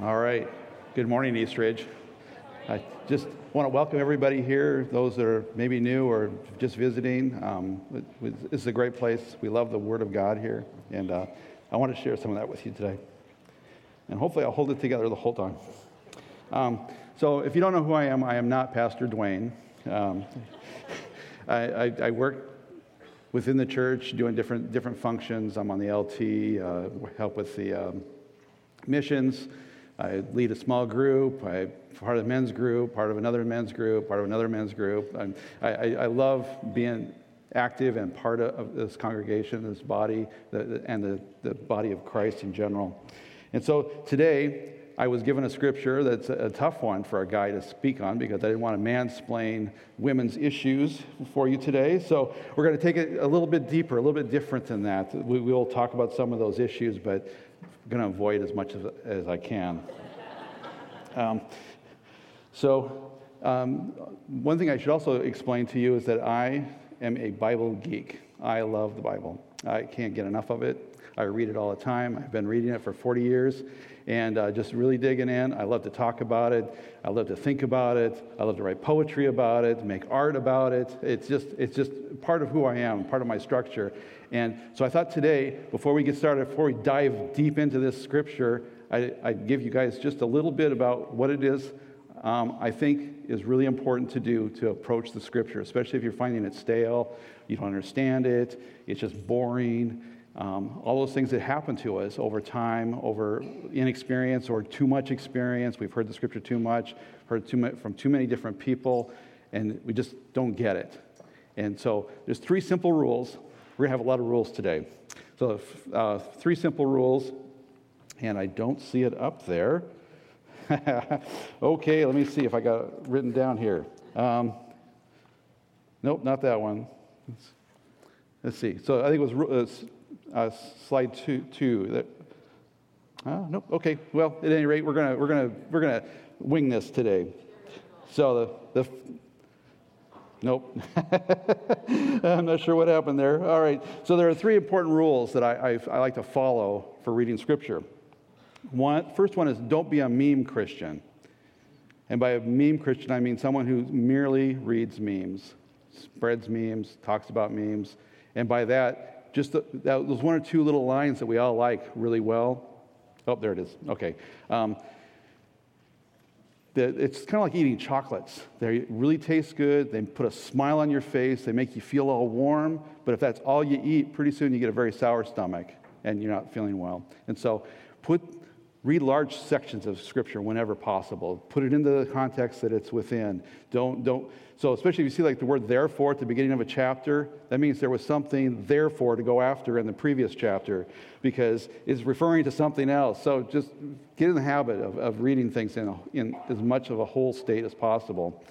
All right. Good morning, East Ridge. I just want to welcome everybody here, those that are maybe new or just visiting. Um, this is a great place. We love the Word of God here, and uh, I want to share some of that with you today. And hopefully, I'll hold it together the whole time. Um, so, if you don't know who I am, I am not Pastor Dwayne. Um, I, I, I, work within the church doing different, different functions. I'm on the LT, uh, help with the um, missions. I lead a small group. I'm part of a men's group, part of another men's group, part of another men's group. I, I, I love being active and part of this congregation, this body, the, and the, the body of Christ in general. And so today, I was given a scripture that's a tough one for a guy to speak on because I didn't want to mansplain women's issues for you today. So we're going to take it a little bit deeper, a little bit different than that. We will talk about some of those issues, but going to avoid as much as, as I can. Um, so, um, one thing I should also explain to you is that I am a Bible geek. I love the Bible. I can't get enough of it. I read it all the time. I've been reading it for 40 years and uh, just really digging in. I love to talk about it. I love to think about it. I love to write poetry about it, make art about it. It's just, it's just part of who I am, part of my structure. And so I thought today, before we get started, before we dive deep into this scripture, I, I'd give you guys just a little bit about what it is um, I think is really important to do to approach the scripture, especially if you're finding it stale, you don't understand it, it's just boring. Um, all those things that happen to us over time, over inexperience or too much experience. We've heard the scripture too much, heard too much from too many different people, and we just don't get it. And so there's three simple rules. We're going to have a lot of rules today. So, uh, three simple rules, and I don't see it up there. okay, let me see if I got it written down here. Um, nope, not that one. Let's, let's, see. So I think it was uh, slide two. two that, uh, nope. Okay. Well, at any rate, we're gonna we're gonna we're gonna wing this today. So the the Nope. I'm not sure what happened there. All right. So there are three important rules that I, I, I, like to follow for reading Scripture. One, first one is don't be a meme Christian. And by a meme Christian, I mean someone who merely reads memes, spreads memes, talks about memes. And by that, just the, that, those one or two little lines that we all like really well. Oh, there it is. Okay. Um, the, it's kind of like eating chocolates. They really taste good. They put a smile on your face. They make you feel all warm. But if that's all you eat, pretty soon you get a very sour stomach and you're not feeling well. And so put Read large sections of Scripture whenever possible. Put it into the context that it's within. Don't, don't, so, especially if you see like the word therefore at the beginning of a chapter, that means there was something therefore to go after in the previous chapter because it's referring to something else. So, just get in the habit of, of reading things in, in as much of a whole state as possible.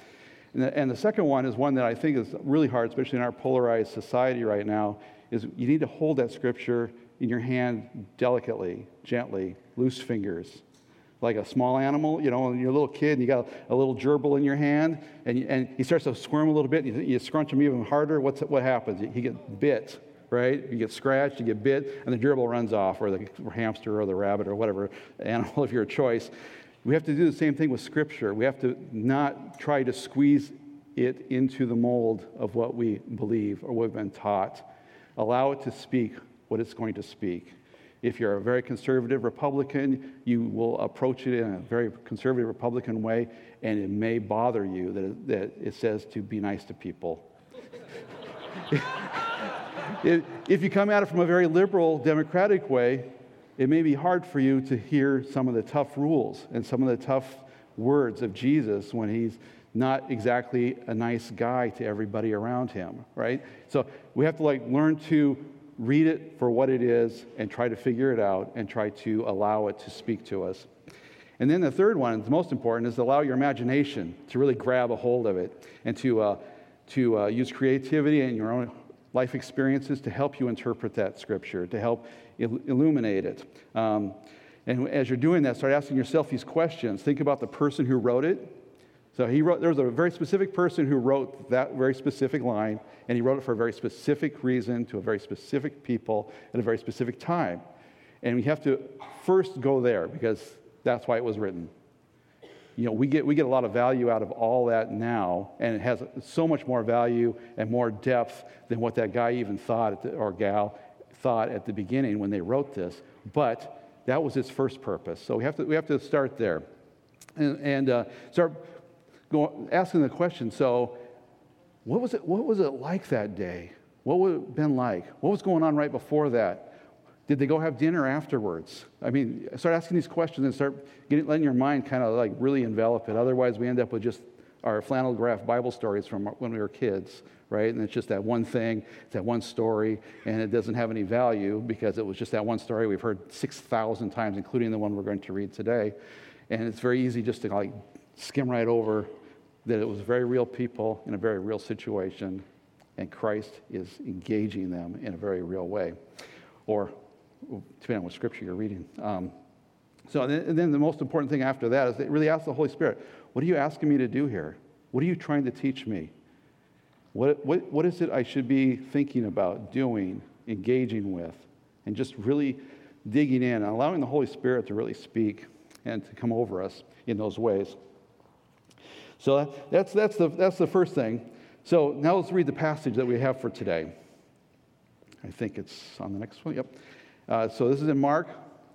And the, and the second one is one that I think is really hard, especially in our polarized society right now, is you need to hold that Scripture in your hand delicately, gently, loose fingers. Like a small animal, you know, when you're a little kid and you got a little gerbil in your hand and, and he starts to squirm a little bit, you, you scrunch him even harder, what's, what happens? He gets bit, right? You get scratched, you get bit, and the gerbil runs off, or the hamster or the rabbit or whatever animal of your choice. We have to do the same thing with Scripture. We have to not try to squeeze it into the mold of what we believe or what we've been taught. Allow it to speak what it's going to speak. If you're a very conservative Republican, you will approach it in a very conservative Republican way, and it may bother you that it, that it says to be nice to people. if, you come at it from a very liberal, democratic way, it may be hard for you to hear some of the tough rules and some of the tough words of Jesus when he's not exactly a nice guy to everybody around him, right? So we have to like learn to read it for what it is and try to figure it out and try to allow it to speak to us. And then the third one, the most important, is allow your imagination to really grab a hold of it and to, uh, to uh, use creativity and your own life experiences to help you interpret that scripture, to help il- illuminate it. Um, and as you're doing that, start asking yourself these questions. Think about the person who wrote it. So he wrote, there was a very specific person who wrote that very specific line, and he wrote it for a very specific reason to a very specific people at a very specific time. And we have to first go there because That's why it was written. You know, we get, we get a lot of value out of all that now, and it has so much more value and more depth than what that guy even thought, the, or gal thought at the beginning when they wrote this. But that was its first purpose. So we have to, we have to start there and, and uh, start going, asking the question so, what was, it, what was it like that day? What would it have been like? What was going on right before that? Did they go have dinner afterwards? I mean, start asking these questions and start getting, letting your mind kind of like really envelop it. Otherwise, we end up with just our flannel graph Bible stories from when we were kids, right? And it's just that one thing, it's that one story, and it doesn't have any value because it was just that one story we've heard 6,000 times, including the one we're going to read today. And it's very easy just to like skim right over that it was very real people in a very real situation, and Christ is engaging them in a very real way. Or depending on what scripture you're reading. Um, so, and then the most important thing after that is that really ask the Holy Spirit, what are you asking me to do here? What are you trying to teach me? What, what, what is it I should be thinking about, doing, engaging with? And just really digging in, and allowing the Holy Spirit to really speak and to come over us in those ways. So that's, that's, the, that's the first thing. So now let's read the passage that we have for today. I think it's on the next one. Yep. Uh, so this is in Mark.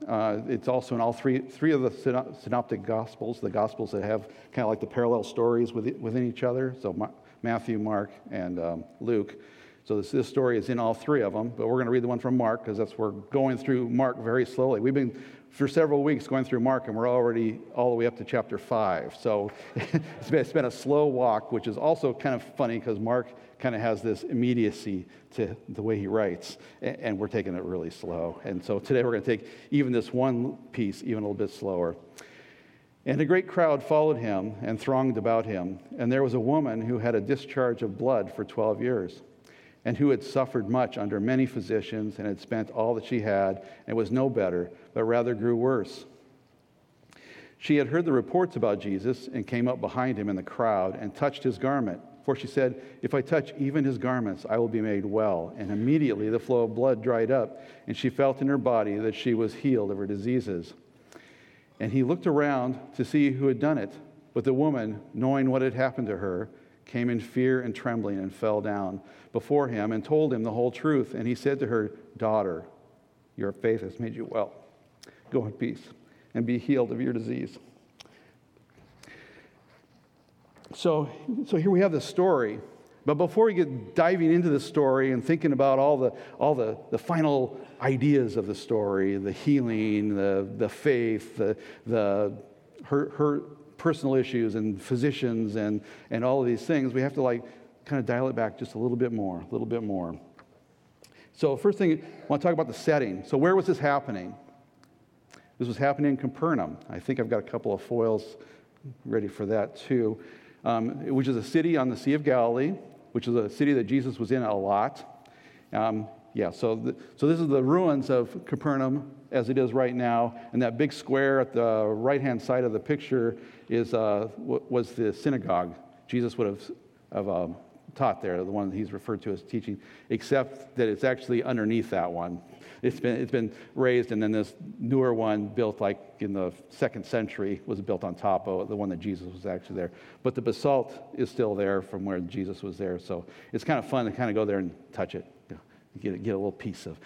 Uh, it's also in all three, three of the synoptic gospels, the gospels that have kind of like the parallel stories within each other. So Matthew, Mark, and um, Luke. So this, this story is in all three of them, but we're going to read the one from Mark because that's we're going through Mark very slowly. We've been for several weeks going through Mark, and we're already all the way up to chapter five. So it's been, it's been a slow walk, which is also kind of funny because Mark kind of has this immediacy to the way he writes, and we're taking it really slow. And so today we're going to take even this one piece even a little bit slower. And a great crowd followed him and thronged about him. And there was a woman who had a discharge of blood for 12 years and who had suffered much under many physicians and had spent all that she had and was no better, but rather grew worse. She had heard the reports about Jesus and came up behind him in the crowd and touched his garment. For she said, If I touch even his garments, I will be made well. And immediately the flow of blood dried up, and she felt in her body that she was healed of her diseases. And he looked around to see who had done it. But the woman, knowing what had happened to her, came in fear and trembling and fell down before him and told him the whole truth. And he said to her, Daughter, your faith has made you well. Go in peace and be healed of your disease. So, so here we have the story. But before we get diving into the story and thinking about all the, all the, the final ideas of the story, the healing, the, the faith, the, the, her, her personal issues and physicians and, and all of these things, we have to like kind of dial it back just a little bit more, a little bit more. So, first thing, I want to talk about the setting. So, where was this happening? This was happening in Capernaum. I think I've got a couple of foils ready for that too, um, which is a city on the Sea of Galilee, which is a city that Jesus was in a lot. Um, yeah, so, the, so this is the ruins of Capernaum as it is right now, and that big square at the right hand side of the picture is, uh, was the synagogue. Jesus would have, have um, taught there, the one that he's referred to as teaching, except that it's actually underneath that one. It's been, it's been raised, and then this newer one, built like in the second century, was built on top of the one that Jesus was actually there. But the basalt is still there from where Jesus was there, so it's kind of fun to kind of go there and touch it, get, get a little piece of,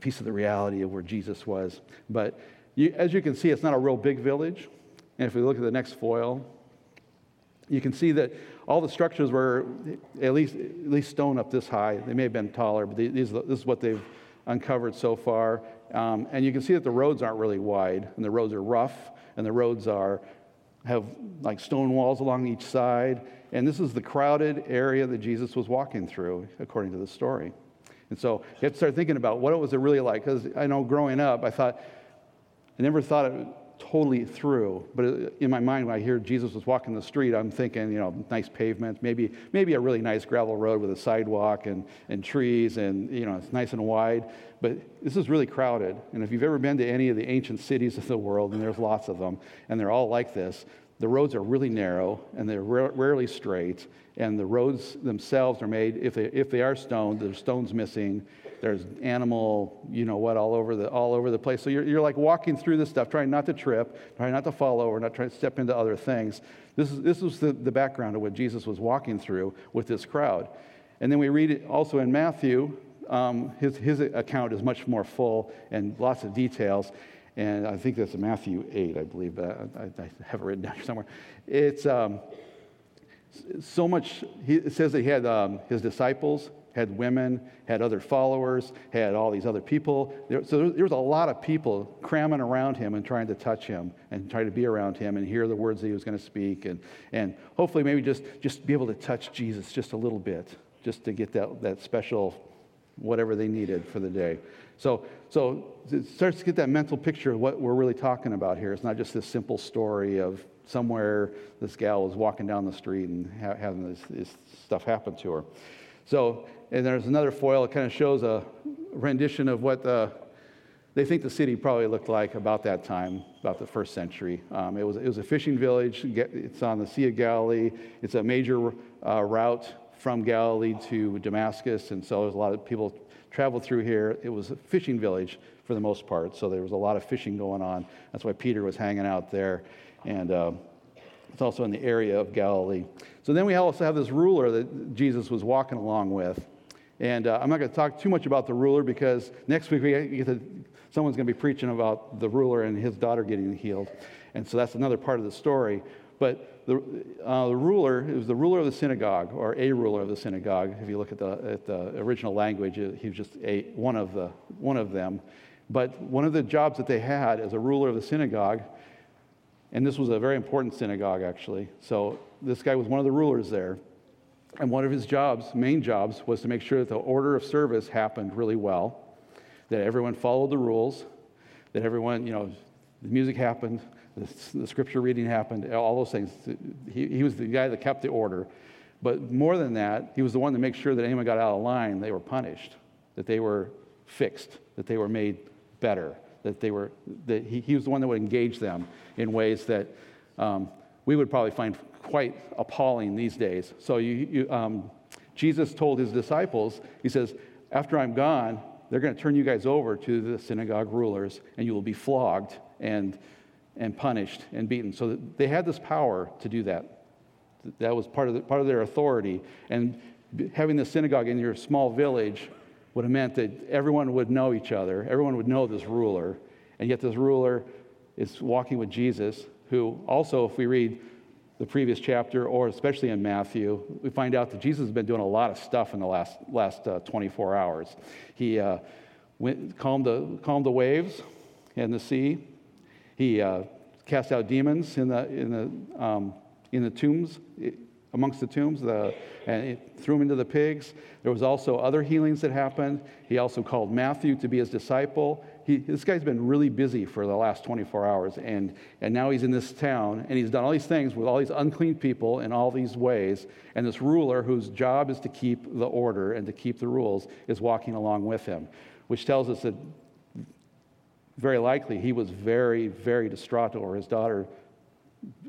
piece of the reality of where Jesus was. But you, as you can see, it's not a real big village. And if we look at the next foil, you can see that all the structures were at least, at least stone up this high. They may have been taller, but these, this is what they've uncovered so far. Um, and you can see that the roads aren't really wide, and the roads are rough, and the roads are have like stone walls along each side. And this is the crowded area that Jesus was walking through, according to the story. And so you have to start thinking about what it was it really like. Because I know growing up, I thought, I never thought it totally through. But in my mind, when I hear Jesus was walking the street, I'm thinking, you know, nice pavements, maybe, maybe a really nice gravel road with a sidewalk and, and trees, and, you know, it's nice and wide. But this is really crowded. And if you've ever been to any of the ancient cities of the world, and there's lots of them, and they're all like this, the roads are really narrow and they're rarely straight, and the roads themselves are made, if they, if they are stoned, there's stones missing, there's animal, you know what, all over the, all over the place. So you're, you're like walking through this stuff, trying not to trip, trying not to fall over, not trying to step into other things. This, is, this was the, the background of what Jesus was walking through with this crowd. And then we read it also in Matthew. Um, his, his account is much more full and lots of details. And I think that's Matthew 8, I believe, but I, I have it written down here somewhere. It's um, so much, he, it says that he had um, his disciples, had women, had other followers, had all these other people. There, so there was a lot of people cramming around him and trying to touch him and try to be around him and hear the words that he was going to speak and, and hopefully maybe just, just be able to touch Jesus just a little bit, just to get that, that special whatever they needed for the day. So, so it starts to get that mental picture of what we're really talking about here. It's not just this simple story of somewhere this gal was walking down the street and ha- having this, this stuff happen to her. So, and there's another foil that kind of shows a rendition of what the, they think the city probably looked like about that time, about the first century. Um, it, was, it was a fishing village. It's on the Sea of Galilee. It's a major uh, route from Galilee to Damascus, and so there's a lot of people traveled through here. It was a fishing village for the most part, so there was a lot of fishing going on. That's why Peter was hanging out there, and uh, it's also in the area of Galilee. So then we also have this ruler that Jesus was walking along with, and uh, I'm not going to talk too much about the ruler because next week we get to, someone's going to be preaching about the ruler and his daughter getting healed, and so that's another part of the story. But the, uh, the ruler, it was the ruler of the synagogue, or a ruler of the synagogue. If you look at the, at the original language, he was just a, one, of the, one of them. But one of the jobs that they had as a ruler of the synagogue, and this was a very important synagogue actually, so this guy was one of the rulers there. And one of his jobs, main jobs, was to make sure that the order of service happened really well, that everyone followed the rules, that everyone, you know, the music happened, the, the scripture reading happened, all those things. He, he was the guy that kept the order. But more than that, he was the one to make sure that anyone got out of line, they were punished, that they were fixed, that they were made better, that they were, that he, he was the one that would engage them in ways that um, we would probably find quite appalling these days. So you, you, um, Jesus told his disciples, he says, after I'm gone, they're going to turn you guys over to the synagogue rulers and you will be flogged and and punished and beaten. So they had this power to do that. That was part of, the, part of their authority. And having the synagogue in your small village would have meant that everyone would know each other, everyone would know this ruler. And yet, this ruler is walking with Jesus, who also, if we read the previous chapter, or especially in Matthew, we find out that Jesus has been doing a lot of stuff in the last, last uh, 24 hours. He uh, went, calmed, the, calmed the waves and the sea. He uh, cast out demons in the, in the, um, in the tombs, amongst the tombs, the, and threw them into the pigs. There was also other healings that happened. He also called Matthew to be his disciple. He, this guy's been really busy for the last 24 hours, and, and now he's in this town, and he's done all these things with all these unclean people in all these ways. And this ruler, whose job is to keep the order and to keep the rules, is walking along with him, which tells us that very likely he was very, very distraught over his daughter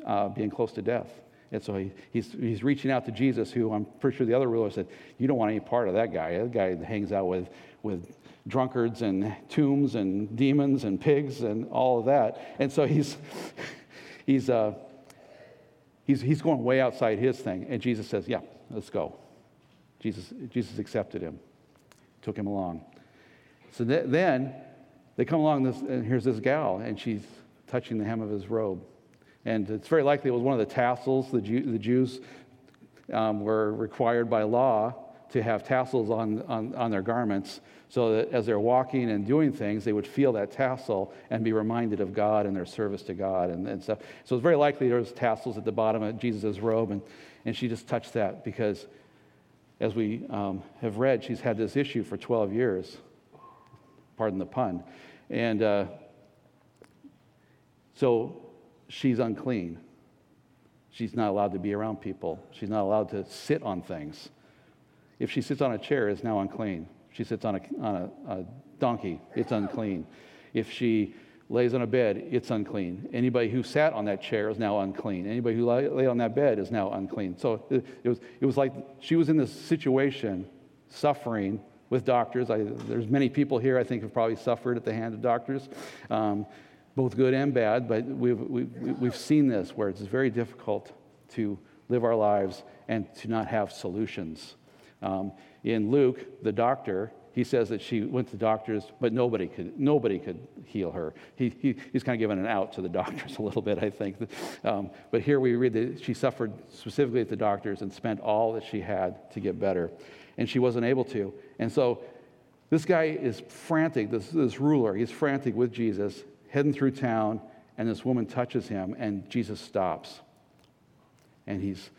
uh, being close to death. And so he, he's, he's reaching out to Jesus, who I'm pretty sure the other ruler said, You don't want any part of that guy. That guy hangs out with, with drunkards and tombs and demons and pigs and all of that. And so he's, he's, uh, he's, he's going way outside his thing. And Jesus says, Yeah, let's go. Jesus, Jesus accepted him, took him along. So th- then they come along this, and here's this gal, and she's touching the hem of his robe. And it's very likely it was one of the tassels. The, Jew, the Jews um, were required by law to have tassels on, on, on their garments so that as they're walking and doing things, they would feel that tassel and be reminded of God and their service to God and, and stuff. So it's very likely there was tassels at the bottom of Jesus' robe, and, and she just touched that because, as we um, have read, she's had this issue for 12 years pardon the pun. And uh, so she's unclean. She's not allowed to be around people. She's not allowed to sit on things. If she sits on a chair, it's now unclean. If she sits on a, on a, a donkey, it's unclean. If she lays on a bed, it's unclean. Anybody who sat on that chair is now unclean. Anybody who lay, lay on that bed is now unclean. So it, it, was, it was like she was in this situation, suffering with doctors. I, there's many people here I think have probably suffered at the hand of doctors, um, both good and bad, but we've, we've, we've seen this where it's very difficult to live our lives and to not have solutions. Um, in Luke, the doctor, he says that she went to doctors, but nobody could, nobody could heal her. He, he, he's kind of giving an out to the doctors a little bit, I think. Um, but here we read that she suffered specifically at the doctors and spent all that she had to get better. And she wasn't able to. And so this guy is frantic, this, this ruler, he's frantic with Jesus, heading through town, and this woman touches him, and Jesus stops. And he's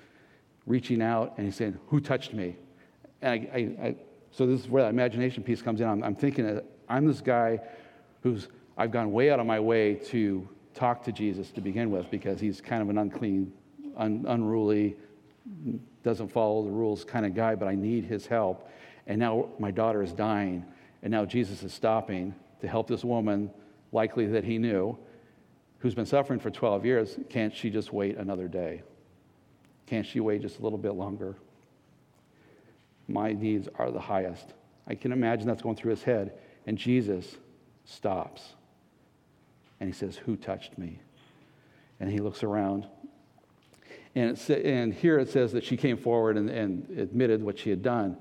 reaching out, and he's saying, Who touched me? And I, I, I so this is where that imagination piece comes in. I'm, I'm thinking I'm this guy who's, I've gone way out of my way to talk to Jesus to begin with because he's kind of an unclean, un, unruly, doesn't follow the rules kind of guy, but I need his help. And now my daughter is dying, and now Jesus is stopping to help this woman, likely that he knew, who's been suffering for 12 years. Can't she just wait another day? Can't she wait just a little bit longer? My needs are the highest. I can imagine that's going through his head. And Jesus stops. And he says, Who touched me? And he looks around. And, and here it says that she came forward and, and admitted what she had done.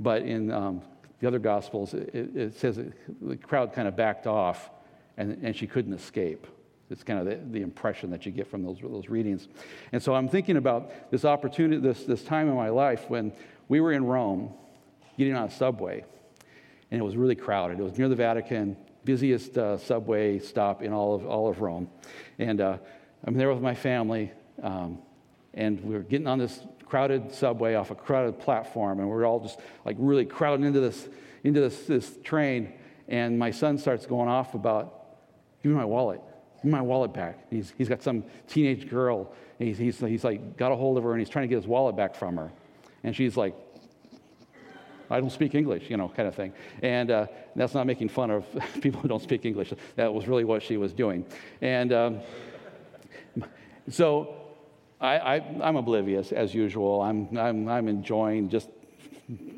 But in um, the other Gospels, it, it says the crowd kind of backed off and, and she couldn't escape. It's kind of the, the, impression that you get from those, those readings. And so I'm thinking about this opportunity, this, this time in my life when we were in Rome getting on a subway, and it was really crowded. It was near the Vatican, busiest uh, subway stop in all of, all of Rome. And uh, I'm there with my family, um, and we are getting on this crowded subway off a crowded platform, and we're all just like really crowding into this, into this, this train. And my son starts going off about, give me my wallet, give me my wallet back. He's, he's got some teenage girl, he's, he's, he's like got a hold of her, and he's trying to get his wallet back from her. And she's like, I don't speak English, you know, kind of thing. And uh, that's not making fun of people who don't speak English. That was really what she was doing. And um, so I, am oblivious, as usual. I'm, I'm, I'm enjoying just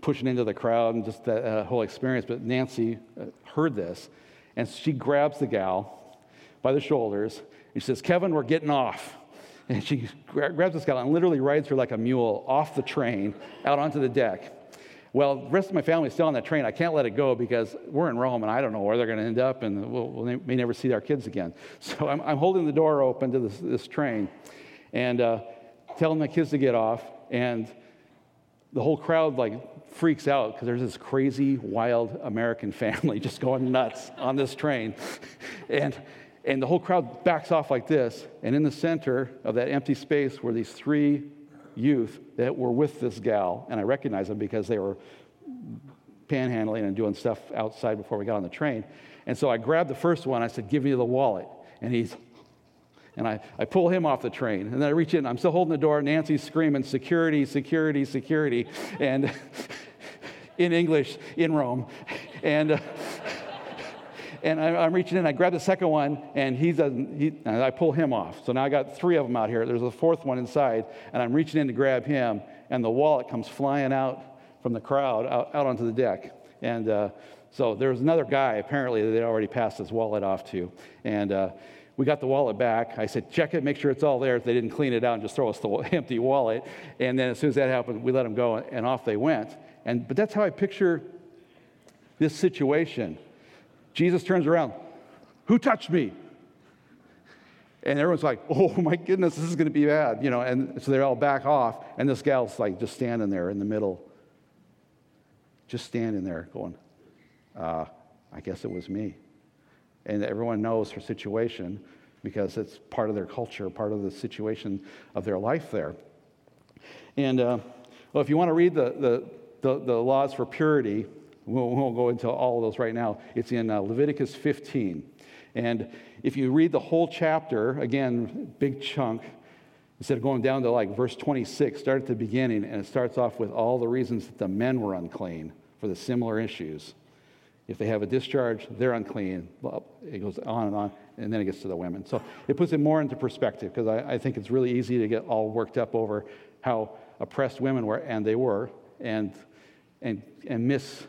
pushing into the crowd and just that uh, whole experience. But Nancy uh, heard this, and she grabs the gal by the shoulders. And she says, Kevin, we're getting off. And she grabs this gal and literally rides her like a mule off the train out onto the deck. Well, the rest of my family is still on that train. I can't let it go because we're in Rome and I don't know where they're going to end up and we'll, we may never see our kids again. So I'm, I'm holding the door open to this, this train and uh, telling my kids to get off. And the whole crowd like freaks out because there's this crazy, wild American family just going nuts on this train. and and the whole crowd backs off like this. And in the center of that empty space were these three youth that were with this gal. And I recognize them because they were panhandling and doing stuff outside before we got on the train. And so I grabbed the first one. I said, Give me the wallet. And he's, and I, I pull him off the train. And then I reach in. I'm still holding the door. Nancy's screaming, Security, security, security. And in English, in Rome. And. Uh, and I, am reaching in, I grab the second one, and he doesn't, he, and I pull him off. So now I got three of them out here. There's a fourth one inside, and I'm reaching in to grab him, and the wallet comes flying out from the crowd out, out onto the deck. And uh, so there was another guy, apparently, that they'd already passed his wallet off to. And uh, we got the wallet back. I said, check it, make sure it's all there. If they didn't clean it out and just throw us the empty wallet. And then as soon as that happened, we let them go, and off they went. And, but that's how I picture this situation. Jesus turns around, Who touched me? And everyone's like, Oh my goodness, this is going to be bad. You know, and so they all back off. And this gal's like just standing there in the middle, just standing there going, uh, I guess it was me. And everyone knows her situation because it's part of their culture, part of the situation of their life there. And uh, well, if you want to read the, the, the, the laws for purity, we won't go into all of those right now. It's in uh, Leviticus 15. And if you read the whole chapter, again, big chunk, instead of going down to like verse 26, start at the beginning, and it starts off with all the reasons that the men were unclean for the similar issues. If they have a discharge, they're unclean. It goes on and on. and then it gets to the women. So it puts it more into perspective because I, I think it's really easy to get all worked up over how oppressed women were, and they were, and, and, and miss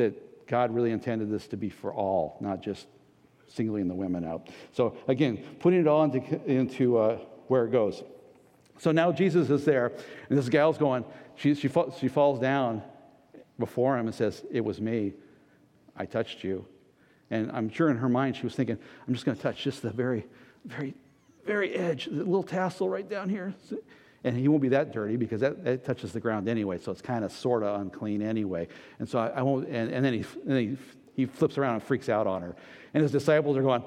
that God really intended this to be for all, not just singling the women out. So again, putting it all into, into uh, where it goes. So now Jesus is there, and this gal's going, she, she, she falls down before him and says, It was me. I touched you. And I'm sure in her mind she was thinking, I'm just going to touch just the very, very, very edge, the little tassel right down here. And he won't be that dirty because that, that touches the ground anyway, so it's kind of sort of unclean anyway. And so I, I won't, and, and then, he, and then he, he flips around and freaks out on her. And his disciples are going,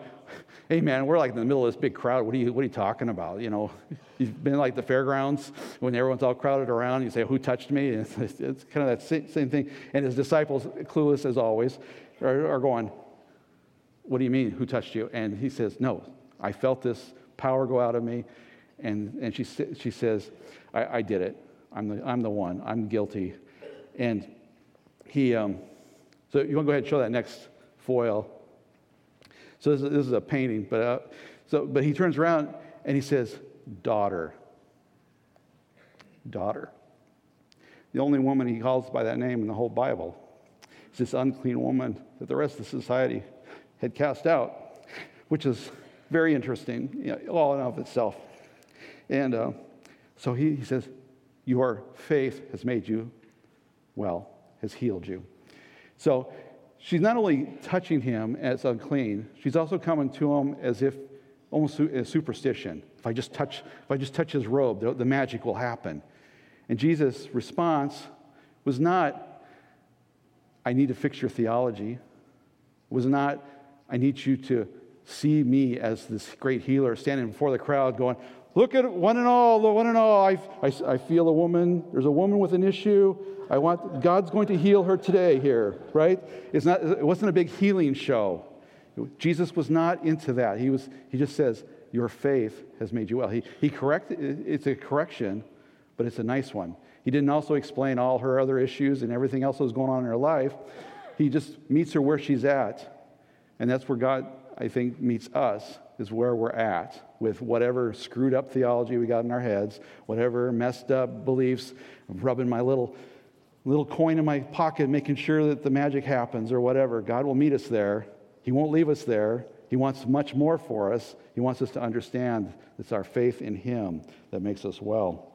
Hey man, we're like in the middle of this big crowd. What are you, what are you talking about? You know, you've been like the fairgrounds when everyone's all crowded around. You say, Who touched me? It's, it's, kind of that same thing. And his disciples, clueless as always, are, are going, What do you mean, who touched you? And he says, No, I felt this power go out of me. And, and she, she says, I, I did it. I'm the, I'm the one. I'm guilty. And he, um, so you want to go ahead and show that next foil. So this is, this is a painting, but, uh, so, but he turns around and he says, Daughter. Daughter. The only woman he calls by that name in the whole Bible is this unclean woman that the rest of society had cast out, which is very interesting, you know, all in of itself. And uh, so he, he says, Your faith has made you well, has healed you. So she's not only touching him as unclean, she's also coming to him as if almost a superstition. If I just touch, if I just touch his robe, the, the magic will happen. And Jesus' response was not, I need to fix your theology, was not, I need you to see me as this great healer standing before the crowd going, Look at one and all, one and all. I, I, I, feel a woman. There's a woman with an issue. I want, God's going to heal her today here, right? It's not, it wasn't a big healing show. Jesus was not into that. He, was, he just says, Your faith has made you well. He, he correct, it's a correction, but it's a nice one. He didn't also explain all her other issues and everything else that was going on in her life. He just meets her where she's at. And that's where God, I think, meets us is where we're at with whatever screwed up theology we got in our heads, whatever messed up beliefs, rubbing my little little coin in my pocket, making sure that the magic happens or whatever. God will meet us there. He won't leave us there. He wants much more for us. He wants us to understand it's our faith in Him that makes us well.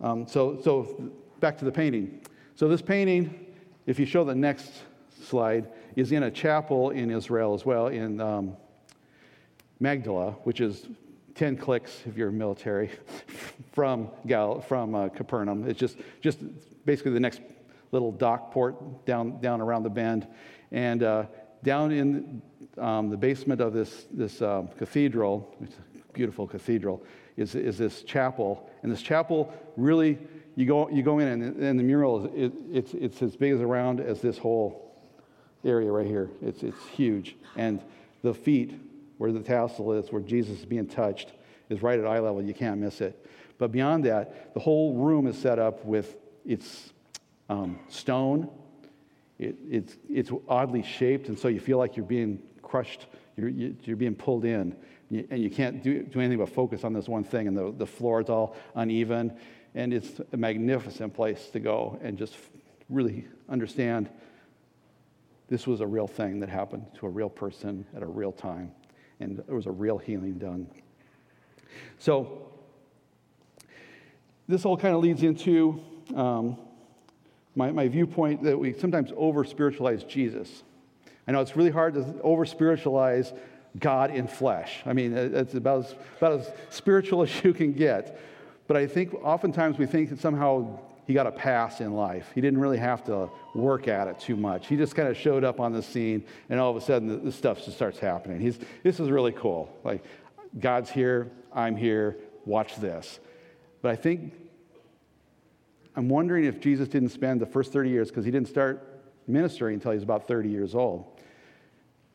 Um, so, so back to the painting. So this painting, if you show the next slide, is in a chapel in Israel as well, in um, Magdala, which is 10 clicks if you're military from, Gal- from uh, Capernaum. It's just, just basically the next little dock port down, down around the bend. And uh, down in um, the basement of this, this um, cathedral, beautiful cathedral, is, is this chapel. And this chapel really, you go, you go in and, and the mural, is, it, it's, it's as big as around as this whole area right here. It's, it's huge. And the feet, where the tassel is, where Jesus is being touched, is right at eye level. You can't miss it. But beyond that, the whole room is set up with its um, stone. It, it's, it's oddly shaped, and so you feel like you're being crushed, you're, you're being pulled in, and you can't do, do anything but focus on this one thing, and the, the floor is all uneven, and it's a magnificent place to go and just really understand this was a real thing that happened to a real person at a real time, and there was a real healing done. So, this all kind of leads into um, my, my viewpoint that we sometimes over spiritualize Jesus. I know it's really hard to over spiritualize God in flesh. I mean, it's about as, about as spiritual as you can get. But I think oftentimes we think that somehow he got a pass in life. He didn't really have to work at it too much. He just kind of showed up on the scene, and all of a sudden, the, stuff just starts happening. He's, this is really cool. Like, God's here, I'm here, watch this. But I think, I'm wondering if Jesus didn't spend the first 30 years, because he didn't start ministering until he was about 30 years old,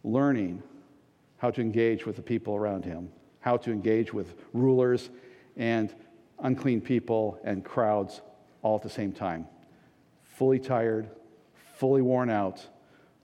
learning how to engage with the people around him, how to engage with rulers and unclean people and crowds all at the same time. Fully tired, fully worn out,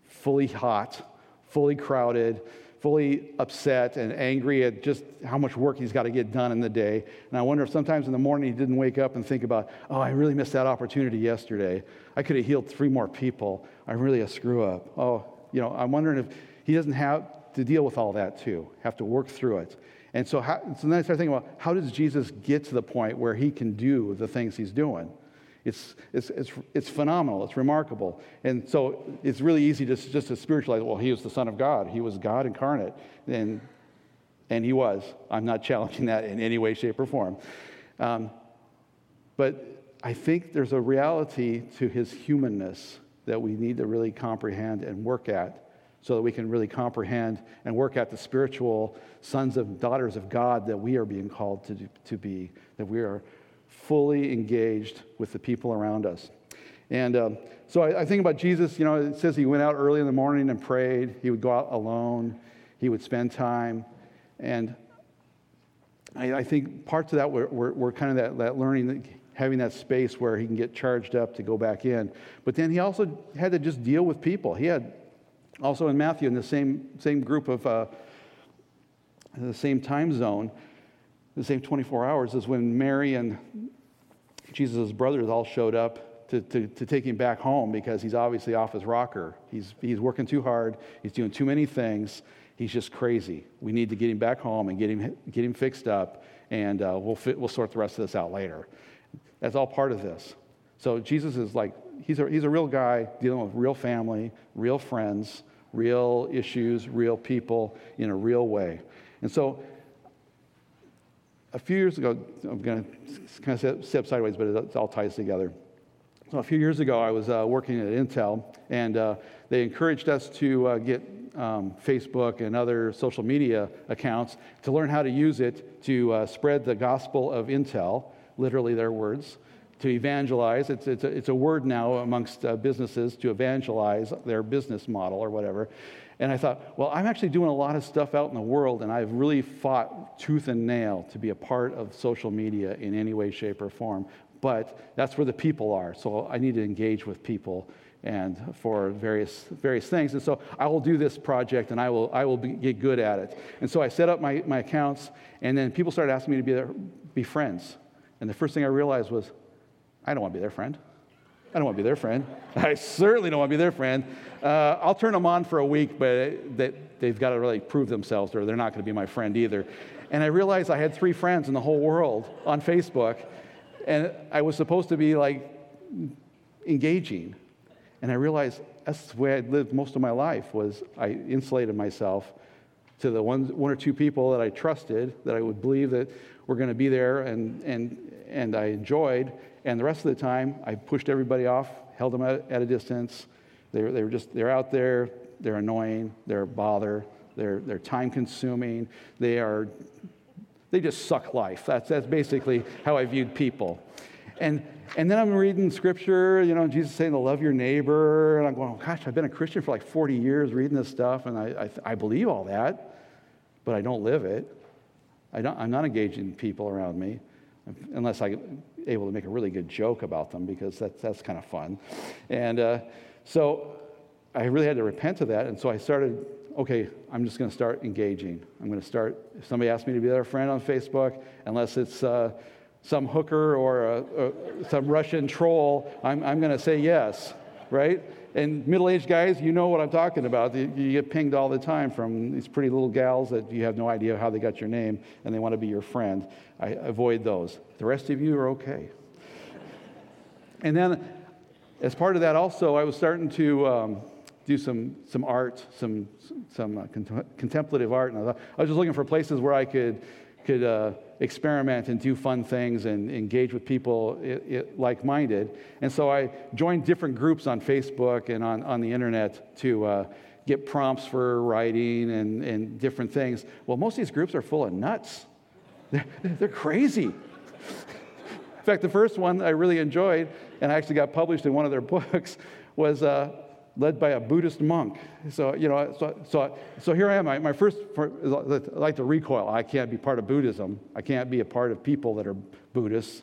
fully hot, fully crowded, fully upset and angry at just how much work he's got to get done in the day. And I wonder if sometimes in the morning he didn't wake up and think about, oh, I really missed that opportunity yesterday. I could have healed three more people. I'm really a screw up. Oh, you know, I'm wondering if he doesn't have to deal with all that too, have to work through it. And so, how, so then I started thinking about how does Jesus get to the point where he can do the things he's doing? It's, it's, it's, it's phenomenal. It's remarkable. And so it's really easy to, just to spiritualize, well, he was the Son of God. He was God incarnate. And, and he was. I'm not challenging that in any way, shape, or form. Um, but I think there's a reality to his humanness that we need to really comprehend and work at so that we can really comprehend and work at the spiritual sons and daughters of God that we are being called to, to be, that we are fully engaged with the people around us. And um, so I, I, think about Jesus, you know, it says he went out early in the morning and prayed. He would go out alone, he would spend time. And I, I think parts of that were, were, were kind of that, that learning, having that space where he can get charged up to go back in. But then he also had to just deal with people. He had also in Matthew, in the same, same group of, uh, the same time zone, the same 24 hours, is when Mary and Jesus' brothers all showed up to, to, to, take him back home because he's obviously off his rocker. He's, he's working too hard, he's doing too many things, he's just crazy. We need to get him back home and get him, get him fixed up, and uh, we'll, fit, we'll sort the rest of this out later. That's all part of this. So Jesus is like, he's a, he's a real guy dealing with real family, real friends, real issues, real people in a real way. And so a few years ago, I'm going to kind of step sideways, but it all ties together. So a few years ago, I was uh, working at Intel, and uh, they encouraged us to uh, get um, Facebook and other social media accounts to learn how to use it to uh, spread the gospel of Intel, literally their words, to evangelize. It's, it's, a, it's a word now amongst uh, businesses to evangelize their business model or whatever. And I thought, well, I'm actually doing a lot of stuff out in the world, and I've really fought tooth and nail to be a part of social media in any way, shape, or form. But that's where the people are. So I need to engage with people and for various various things. And so I will do this project and I will I will be, get good at it. And so I set up my, my accounts, and then people started asking me to be there, be friends. And the first thing I realized was, I don't want to be their friend. I don't want to be their friend. I certainly don't want to be their friend. Uh, I'll turn them on for a week, but they, they've got to really prove themselves or they're not going to be my friend either. And I realized I had three friends in the whole world on Facebook, and I was supposed to be like engaging. And I realized that's the way I lived most of my life was I insulated myself to the one, one or two people that I trusted, that I would believe that were going to be there and, and, and I enjoyed. And the rest of the time, I pushed everybody off, held them at, at a distance. They they were just, they're out there, they're annoying, they're a bother, they're, they're time consuming, they are, they just suck life. That's, that's basically how I viewed people. And, and then I'm reading scripture, you know, Jesus saying to love your neighbor. And I'm going, oh, gosh, I've been a Christian for like 40 years reading this stuff, and I, I, I believe all that, but I don't live it. I don't, I'm not engaging people around me unless I'm able to make a really good joke about them because that's, that's kind of fun. And uh, so I really had to repent of that. And so I started, okay, I'm just going to start engaging. I'm going to start, if somebody asks me to be their friend on Facebook, unless it's uh, some hooker or a, some Russian troll, I'm, I'm going to say yes, right? And middle aged guys, you know what I'm talking about. You, get pinged all the time from these pretty little gals that you have no idea how they got your name and they want to be your friend. I avoid those. The rest of you are okay. and then, as part of that, also, I was starting to. Um, do some, some art, some, some uh, contemplative art. And I, I was just looking for places where I could could uh, experiment and do fun things and engage with people like minded. And so I joined different groups on Facebook and on, on the internet to uh, get prompts for writing and, and different things. Well, most of these groups are full of nuts, they're, they're crazy. In fact, the first one I really enjoyed, and I actually got published in one of their books, was uh, led by a Buddhist monk. So, you know, so, so, so here I am. My, my first, like to recoil. I can't be part of Buddhism. I can't be a part of people that are Buddhists.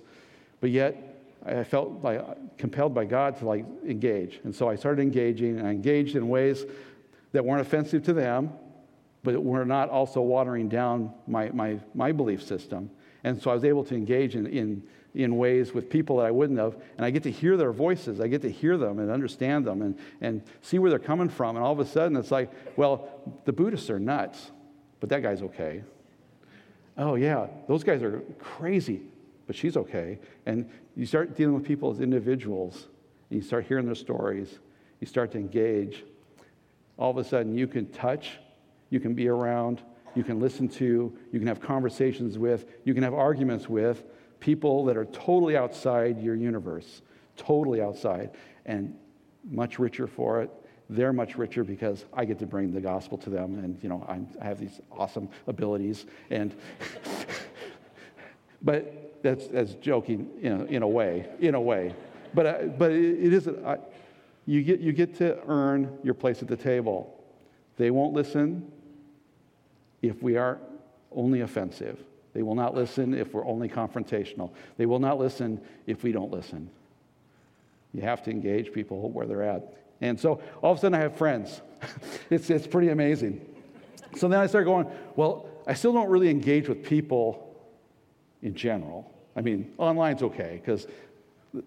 But yet, I felt like compelled by God to like engage. And so I started engaging, and I engaged in ways that weren't offensive to them, but were not also watering down my, my, my belief system. And so I was able to engage in, in, in ways with people that I wouldn't have. And I get to hear their voices. I get to hear them and understand them and, and see where they're coming from. And all of a sudden, it's like, well, the Buddhists are nuts, but that guy's okay. Oh, yeah, those guys are crazy, but she's okay. And you start dealing with people as individuals, and you start hearing their stories. You start to engage. All of a sudden, you can touch, you can be around, you can listen to, you can have conversations with, you can have arguments with people that are totally outside your universe, totally outside, and much richer for it. They're much richer because I get to bring the gospel to them, and you know I'm, i have these awesome abilities. And but that's that's joking in a, in a way, in a way. But uh, but it, it isn't. I, you get you get to earn your place at the table. They won't listen if we are only offensive. They will not listen if we're only confrontational. They will not listen if we don't listen. You have to engage people where they're at. And so all of a sudden I have friends. it's, it's pretty amazing. So then I start going, well, I still don't really engage with people in general. I mean, online's okay because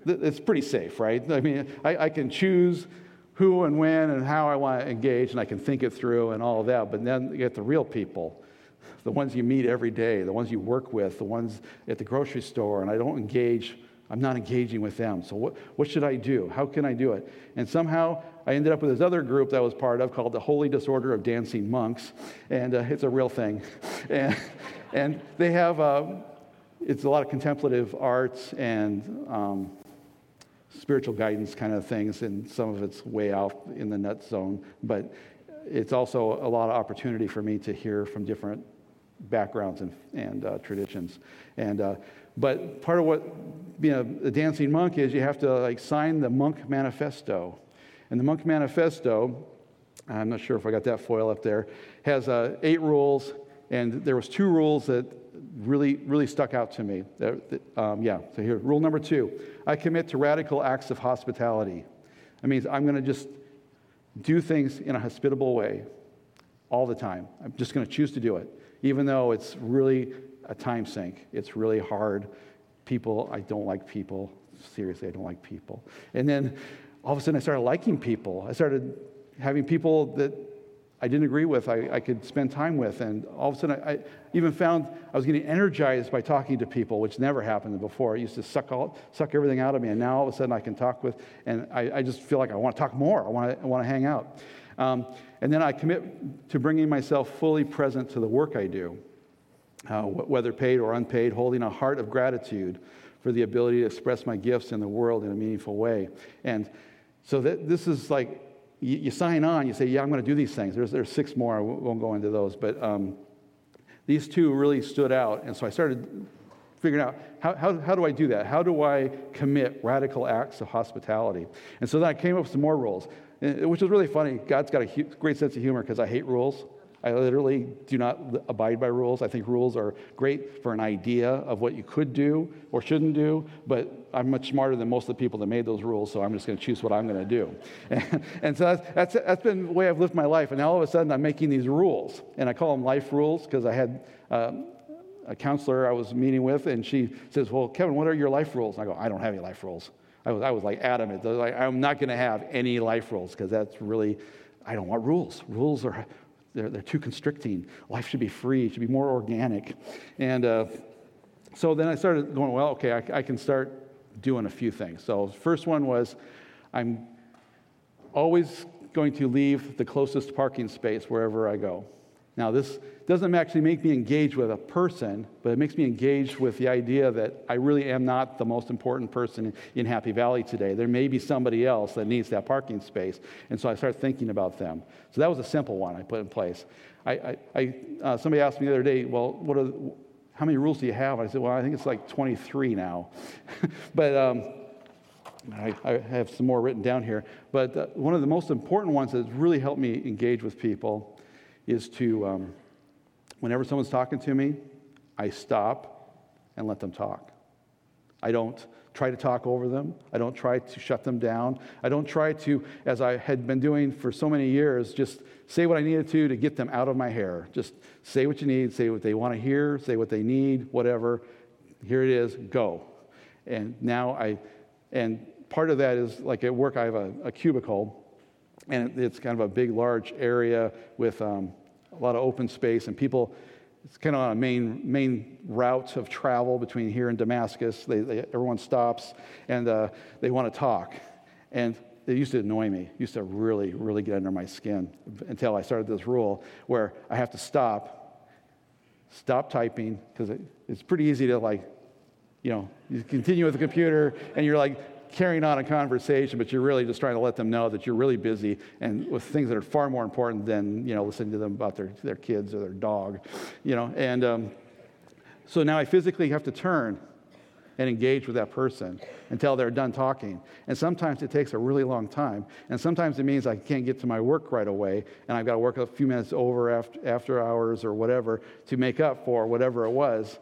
th- it's pretty safe, right? I mean, I, I can choose who and when and how I want to engage, and I can think it through and all of that. But then you get the real people, the ones you meet every day, the ones you work with, the ones at the grocery store, and I don't engage. I'm not engaging with them. So, what, what should I do? How can I do it? And somehow I ended up with this other group that I was part of called the Holy Disorder of Dancing Monks. And uh, it's a real thing. and, and they have, uh, it's a lot of contemplative arts and um, spiritual guidance kind of things, and some of it's way out in the nut zone. But it's also a lot of opportunity for me to hear from different backgrounds and, and uh, traditions. And, uh, but part of what being a, a, dancing monk is you have to like sign the monk manifesto. And the monk manifesto, I'm not sure if I got that foil up there, has uh, eight rules. And there was two rules that really, really stuck out to me. Um, yeah, so here, rule number two I commit to radical acts of hospitality. That means I'm going to just do things in a hospitable way all the time. I'm just going to choose to do it, even though it's really a time sink. It's really hard. People, I don't like people. Seriously, I don't like people. And then all of a sudden, I started liking people. I started having people that I didn't agree with, I, I could spend time with. And all of a sudden, I, I, even found I was getting energized by talking to people, which never happened before. It used to suck, all, suck everything out of me. And now all of a sudden, I can talk with, and I, I just feel like I want to talk more. I want to, I want to hang out. Um, and then I commit to bringing myself fully present to the work I do, uh, whether paid or unpaid, holding a heart of gratitude for the ability to express my gifts in the world in a meaningful way. And so that, this is like you, you, sign on, you say, Yeah, I'm going to do these things. There's, there's six more, I won't go into those. But um, these two really stood out. And so I started figuring out how, how, how do I do that? How do I commit radical acts of hospitality? And so then I came up with some more rules, which is really funny. God's got a great sense of humor because I hate rules. I literally do not abide by rules. I think rules are great for an idea of what you could do or shouldn't do, but I'm much smarter than most of the people that made those rules, so I'm just going to choose what I'm going to do. And, and so that's, that's, that's been the way I've lived my life. And now all of a sudden I'm making these rules, and I call them life rules because I had um, a counselor I was meeting with, and she says, Well, Kevin, what are your life rules? And I go, I don't have any life rules. I was, I was like adamant. Was like, I'm not going to have any life rules because that's really, I don't want rules. Rules are they're, they're too constricting. Life should be free, it should be more organic. And uh, so then I started going, well, okay, I, I can start doing a few things. So, first one was I'm always going to leave the closest parking space wherever I go. Now, this doesn't actually make me engage with a person, but it makes me engage with the idea that I really am not the most important person in Happy Valley today. There may be somebody else that needs that parking space. And so I start thinking about them. So that was a simple one I put in place. I, I, I uh, somebody asked me the other day, well, what are, how many rules do you have? I said, well, I think it's like 23 now. but um, I, I, have some more written down here. But uh, one of the most important ones that's really helped me engage with people is to, um, whenever someone's talking to me, I stop and let them talk. I don't try to talk over them. I don't try to shut them down. I don't try to, as I had been doing for so many years, just say what I needed to to get them out of my hair. Just say what you need, say what they want to hear, say what they need, whatever. Here it is, go. And now I, and part of that is like at work, I have a, a cubicle, and it's kind of a big, large area with um, a lot of open space, and people it's kind of on a main, main route of travel between here and Damascus. They, they, everyone stops and uh, they want to talk. And it used to annoy me, it used to really, really get under my skin until I started this rule where I have to stop, stop typing, because it, it's pretty easy to like, you know, you continue with the computer and you're like, carrying on a conversation, but you're really just trying to let them know that you're really busy and with things that are far more important than, you know, listening to them about their, their kids or their dog, you know. And um, so now I physically have to turn and engage with that person until they're done talking. And sometimes it takes a really long time. And sometimes it means I can't get to my work right away and I've got to work a few minutes over after, after hours or whatever to make up for whatever it was.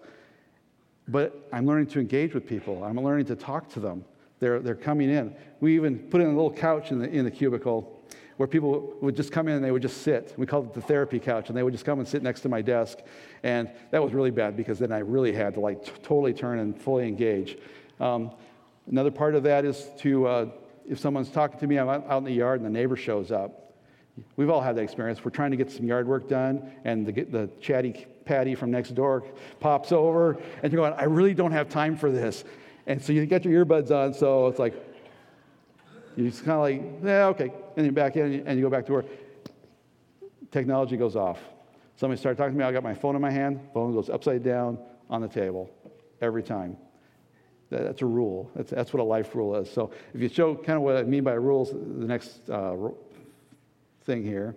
But I'm learning to engage with people. I'm learning to talk to them. They're, they're coming in. We even put in a little couch in the, in the cubicle where people would just come in and they would just sit. We called it the therapy couch, and they would just come and sit next to my desk. And that was really bad because then I really had to like t- totally turn and fully engage. Um, another part of that is to, uh, if someone's talking to me, I'm out in the yard and the neighbor shows up. We've all had that experience. We're trying to get some yard work done, and the, the chatty Patty from next door pops over, and you're going, I really don't have time for this. And so you get your earbuds on, so it's like, you're just kind of like, yeah, okay. And you're back in and you go back to work. Technology goes off. Somebody started talking to me, I got my phone in my hand, phone goes upside down on the table every time. That's a rule. That's, that's what a life rule is. So if you show kind of what I mean by rules, the next uh, thing here.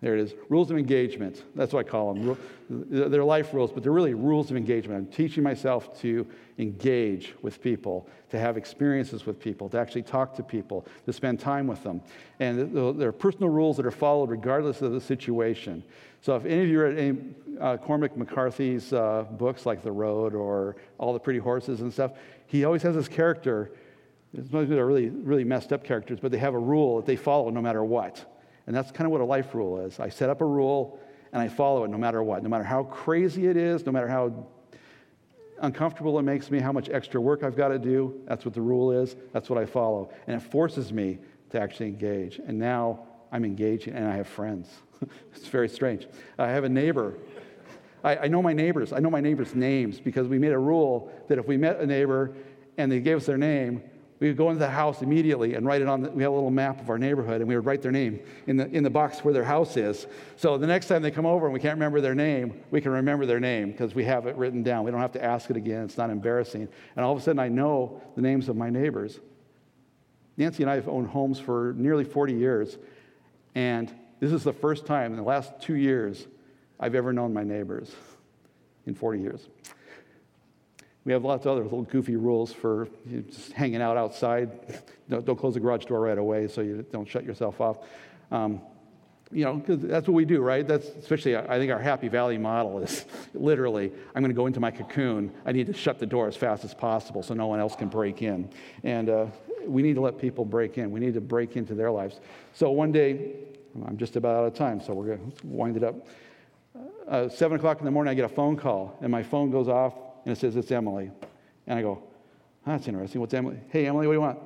There it is. Rules of engagement. That's what I call them. They're life rules, but they're really rules of engagement. I'm teaching myself to engage with people, to have experiences with people, to actually talk to people, to spend time with them. And there are personal rules that are followed regardless of the situation. So if any of you read any uh, Cormac McCarthy's uh, books like The Road or All the Pretty Horses and stuff, he always has this character. They're really, really messed up characters, but they have a rule that they follow no matter what. And that's kind of what a life rule is. I set up a rule and I follow it no matter what, no matter how crazy it is, no matter how uncomfortable it makes me, how much extra work I've got to do. That's what the rule is. That's what I follow. And it forces me to actually engage. And now I'm engaging and I have friends. it's very strange. I have a neighbor. I, I know my neighbors. I know my neighbors' names because we made a rule that if we met a neighbor and they gave us their name, we would go into the house immediately and write it on the, we have a little map of our neighborhood and we would write their name in the, in the box where their house is. So the next time they come over and we can't remember their name we can remember their name because we have it written down. We don't have to ask it again. It's not embarrassing. And all of a sudden i know the names of my neighbors. Nancy and i have owned homes for nearly 40 years and this is the first time in the last two years i've ever known my neighbors in 40 years we have lots of other little goofy rules for just hanging out outside. Don't, don't, close the garage door right away so you don't shut yourself off. Um, you know, because that's what we do, right? That's especially, I think our Happy Valley model is literally, I'm going to go into my cocoon. I need to shut the door as fast as possible so no one else can break in. And uh, we need to let people break in. We need to break into their lives. So one day, I'm just about out of time, so we're going to wind it up. Uh, seven o'clock in the morning, I get a phone call, and my phone goes off and it says, It's Emily. And I go, That's interesting. What's Emily? Hey, Emily, what do you want?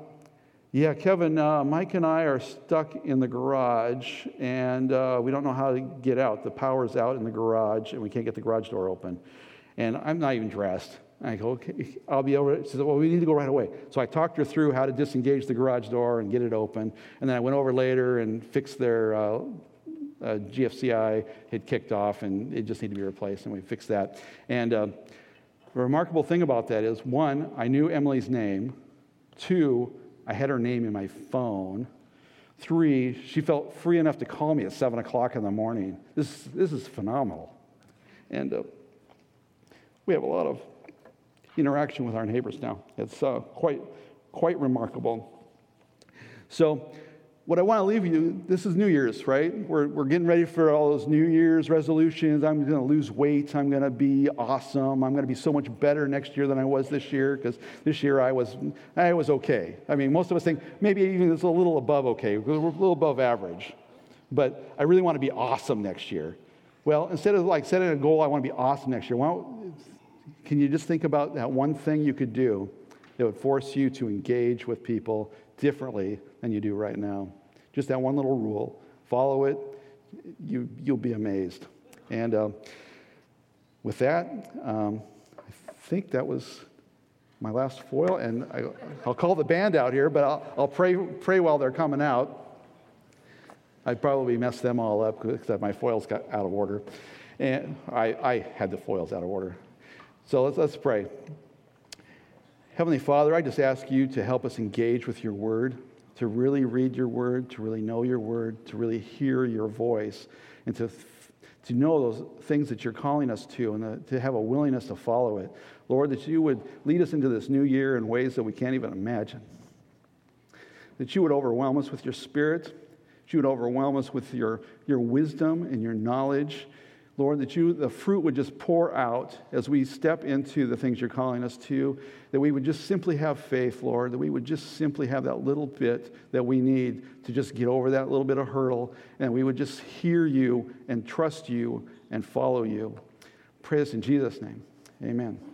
Yeah, Kevin, uh, Mike and I are stuck in the garage and uh, we don't know how to get out. The power's out in the garage and we can't get the garage door open. And I'm not even dressed. I go, okay, I'll be over. She says, well, we need to go right away. So I talked her through how to disengage the garage door and get it open. And then I went over later and fixed their uh, uh GFCI had kicked off and it just needed to be replaced. And we fixed that. And uh, the remarkable thing about that is one, I knew Emily's name. Two, I had her name in my phone. Three, she felt free enough to call me at 7 o'clock in the morning. This, this is phenomenal. And uh, we have a lot of interaction with our neighbors now. It's uh, quite, quite remarkable. So, what I want to leave you, this is New Year's, right? We're, we're getting ready for all those New Year's resolutions. I'm going to lose weight. I'm going to be awesome. I'm going to be so much better next year than I was this year because this year I was, I was okay. I mean, most of us think maybe even it's a little above okay. We're a little above average. But I really want to be awesome next year. Well, instead of like setting a goal, I want to be awesome next year. Can you just think about that one thing you could do that would force you to engage with people differently than you do right now? Just that one little rule. Follow it, you, you'll be amazed. And uh, with that, um, I think that was my last foil. And I, will call the band out here, but I'll, I'll pray, pray while they're coming out. I probably messed them all up because my foils got out of order. And I, I had the foils out of order. So let's, let's pray. Heavenly Father, I just ask you to help us engage with your word, to really read your word, to really know your word, to really hear your voice, and to, to know those things that you're calling us to, and to have a willingness to follow it. Lord, that you would lead us into this new year in ways that we can't even imagine. That you would overwhelm us with your spirit that you would overwhelm us with your, your wisdom and your knowledge. Lord, that you, the fruit would just pour out as we step into the things you're calling us to, that we would just simply have faith, Lord, that we would just simply have that little bit that we need to just get over that little bit of hurdle, and we would just hear you and trust you and follow you. Praise in Jesus' name. Amen.